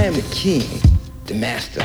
I am the king, the master.